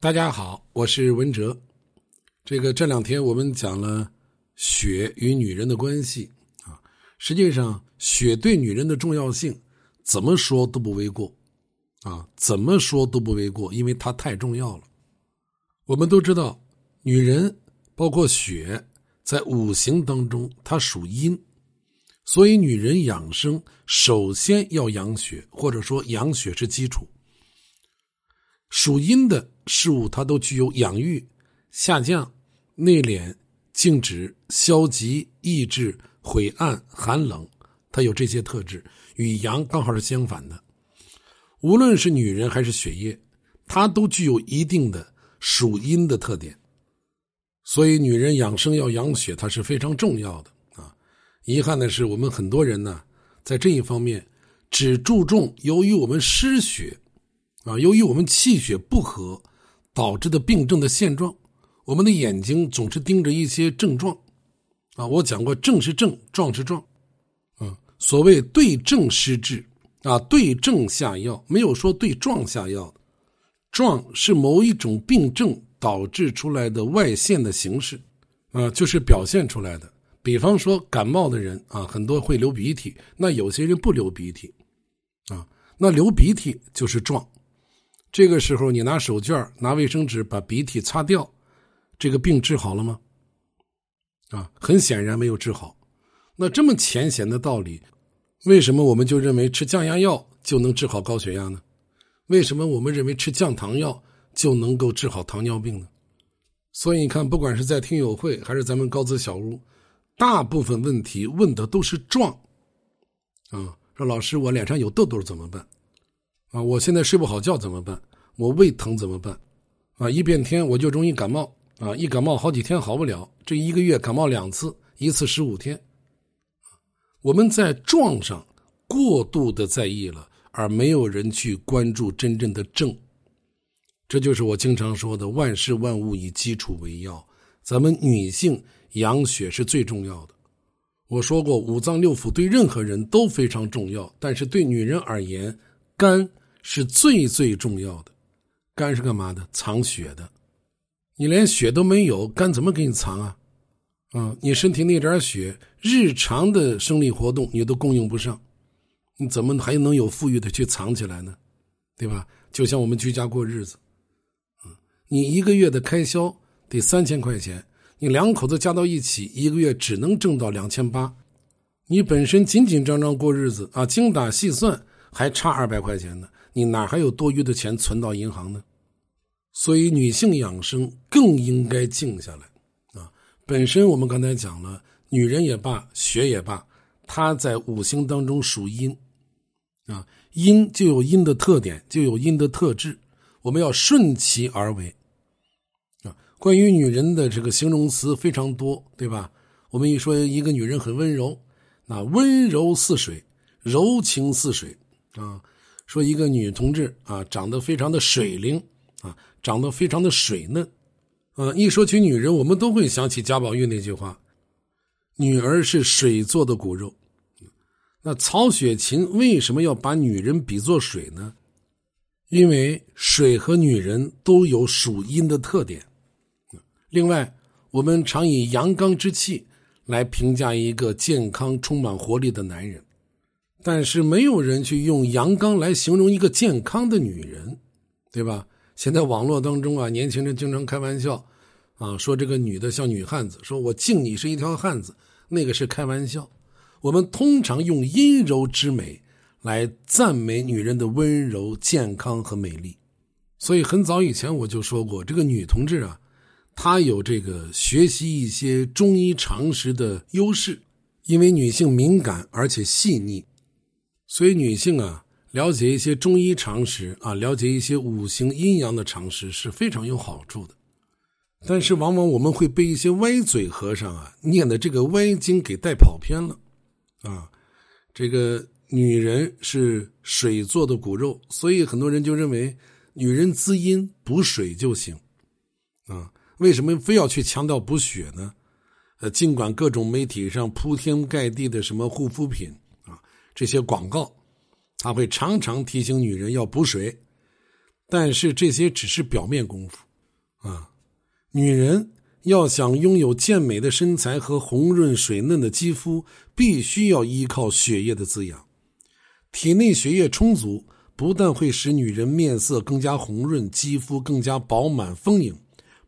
大家好，我是文哲。这个这两天我们讲了血与女人的关系啊，实际上血对女人的重要性怎么说都不为过啊，怎么说都不为过，因为它太重要了。我们都知道，女人包括血在五行当中它属阴，所以女人养生首先要养血，或者说养血是基础。属阴的事物，它都具有养育、下降、内敛、静止、消极、抑制、晦暗、寒冷，它有这些特质，与阳刚好是相反的。无论是女人还是血液，它都具有一定的属阴的特点。所以，女人养生要养血，它是非常重要的啊。遗憾的是，我们很多人呢，在这一方面只注重由于我们失血。啊，由于我们气血不和导致的病症的现状，我们的眼睛总是盯着一些症状。啊，我讲过，症是症，状是状。啊，所谓对症施治，啊，对症下药，没有说对状下药。状是某一种病症导致出来的外现的形式，啊，就是表现出来的。比方说感冒的人啊，很多会流鼻涕，那有些人不流鼻涕，啊，那流鼻涕就是状。这个时候，你拿手绢拿卫生纸把鼻涕擦掉，这个病治好了吗？啊，很显然没有治好。那这么浅显的道理，为什么我们就认为吃降压药就能治好高血压呢？为什么我们认为吃降糖药就能够治好糖尿病呢？所以你看，不管是在听友会还是咱们高资小屋，大部分问题问的都是状。啊，说老师，我脸上有痘痘怎么办？啊，我现在睡不好觉怎么办？我胃疼怎么办？啊，一变天我就容易感冒啊，一感冒好几天好不了，这一个月感冒两次，一次十五天。我们在状上过度的在意了，而没有人去关注真正的正。这就是我经常说的“万事万物以基础为要”。咱们女性养血是最重要的。我说过，五脏六腑对任何人都非常重要，但是对女人而言，肝。是最最重要的，肝是干嘛的？藏血的。你连血都没有，肝怎么给你藏啊？啊，你身体那点血，日常的生理活动你都供应不上，你怎么还能有富裕的去藏起来呢？对吧？就像我们居家过日子，啊，你一个月的开销得三千块钱，你两口子加到一起，一个月只能挣到两千八，你本身紧紧张张过日子啊，精打细算还差二百块钱呢。你哪还有多余的钱存到银行呢？所以女性养生更应该静下来啊！本身我们刚才讲了，女人也罢，血也罢，它在五行当中属阴啊，阴就有阴的特点，就有阴的特质，我们要顺其而为啊。关于女人的这个形容词非常多，对吧？我们一说一个女人很温柔，那温柔似水，柔情似水啊。说一个女同志啊，长得非常的水灵啊，长得非常的水嫩，啊，一说起女人，我们都会想起贾宝玉那句话：“女儿是水做的骨肉。”那曹雪芹为什么要把女人比作水呢？因为水和女人都有属阴的特点。另外，我们常以阳刚之气来评价一个健康、充满活力的男人。但是没有人去用阳刚来形容一个健康的女人，对吧？现在网络当中啊，年轻人经常开玩笑，啊，说这个女的像女汉子，说我敬你是一条汉子，那个是开玩笑。我们通常用阴柔之美来赞美女人的温柔、健康和美丽。所以很早以前我就说过，这个女同志啊，她有这个学习一些中医常识的优势，因为女性敏感而且细腻。所以，女性啊，了解一些中医常识啊，了解一些五行阴阳的常识是非常有好处的。但是，往往我们会被一些歪嘴和尚啊念的这个歪经给带跑偏了啊。这个女人是水做的骨肉，所以很多人就认为女人滋阴补水就行啊。为什么非要去强调补血呢？呃，尽管各种媒体上铺天盖地的什么护肤品。这些广告，他会常常提醒女人要补水，但是这些只是表面功夫啊，女人要想拥有健美的身材和红润水嫩的肌肤，必须要依靠血液的滋养。体内血液充足，不但会使女人面色更加红润，肌肤更加饱满丰盈，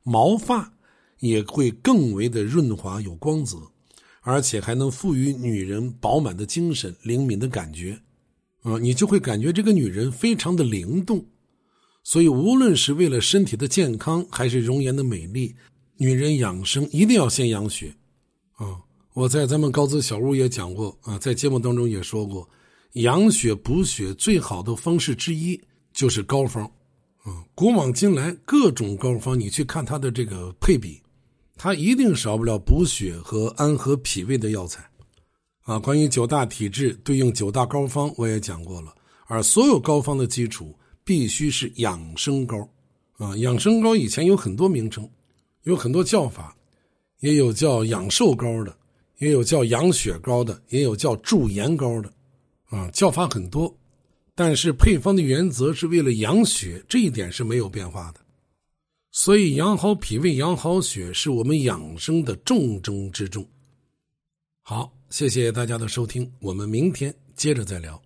毛发也会更为的润滑有光泽，而且还能赋予女人饱满的精神、灵敏的感觉。啊，你就会感觉这个女人非常的灵动。所以，无论是为了身体的健康，还是容颜的美丽，女人养生一定要先养血。啊，我在咱们高资小屋也讲过啊，在节目当中也说过。养血补血最好的方式之一就是膏方，啊，古往今来各种膏方，你去看它的这个配比，它一定少不了补血和安和脾胃的药材，啊，关于九大体质对应九大膏方我也讲过了，而所有膏方的基础必须是养生膏，啊，养生膏以前有很多名称，有很多叫法，也有叫养寿膏的，也有叫养血膏的，也有叫驻颜膏的。啊，叫法很多，但是配方的原则是为了养血，这一点是没有变化的。所以养好脾胃、养好血是我们养生的重中之重。好，谢谢大家的收听，我们明天接着再聊。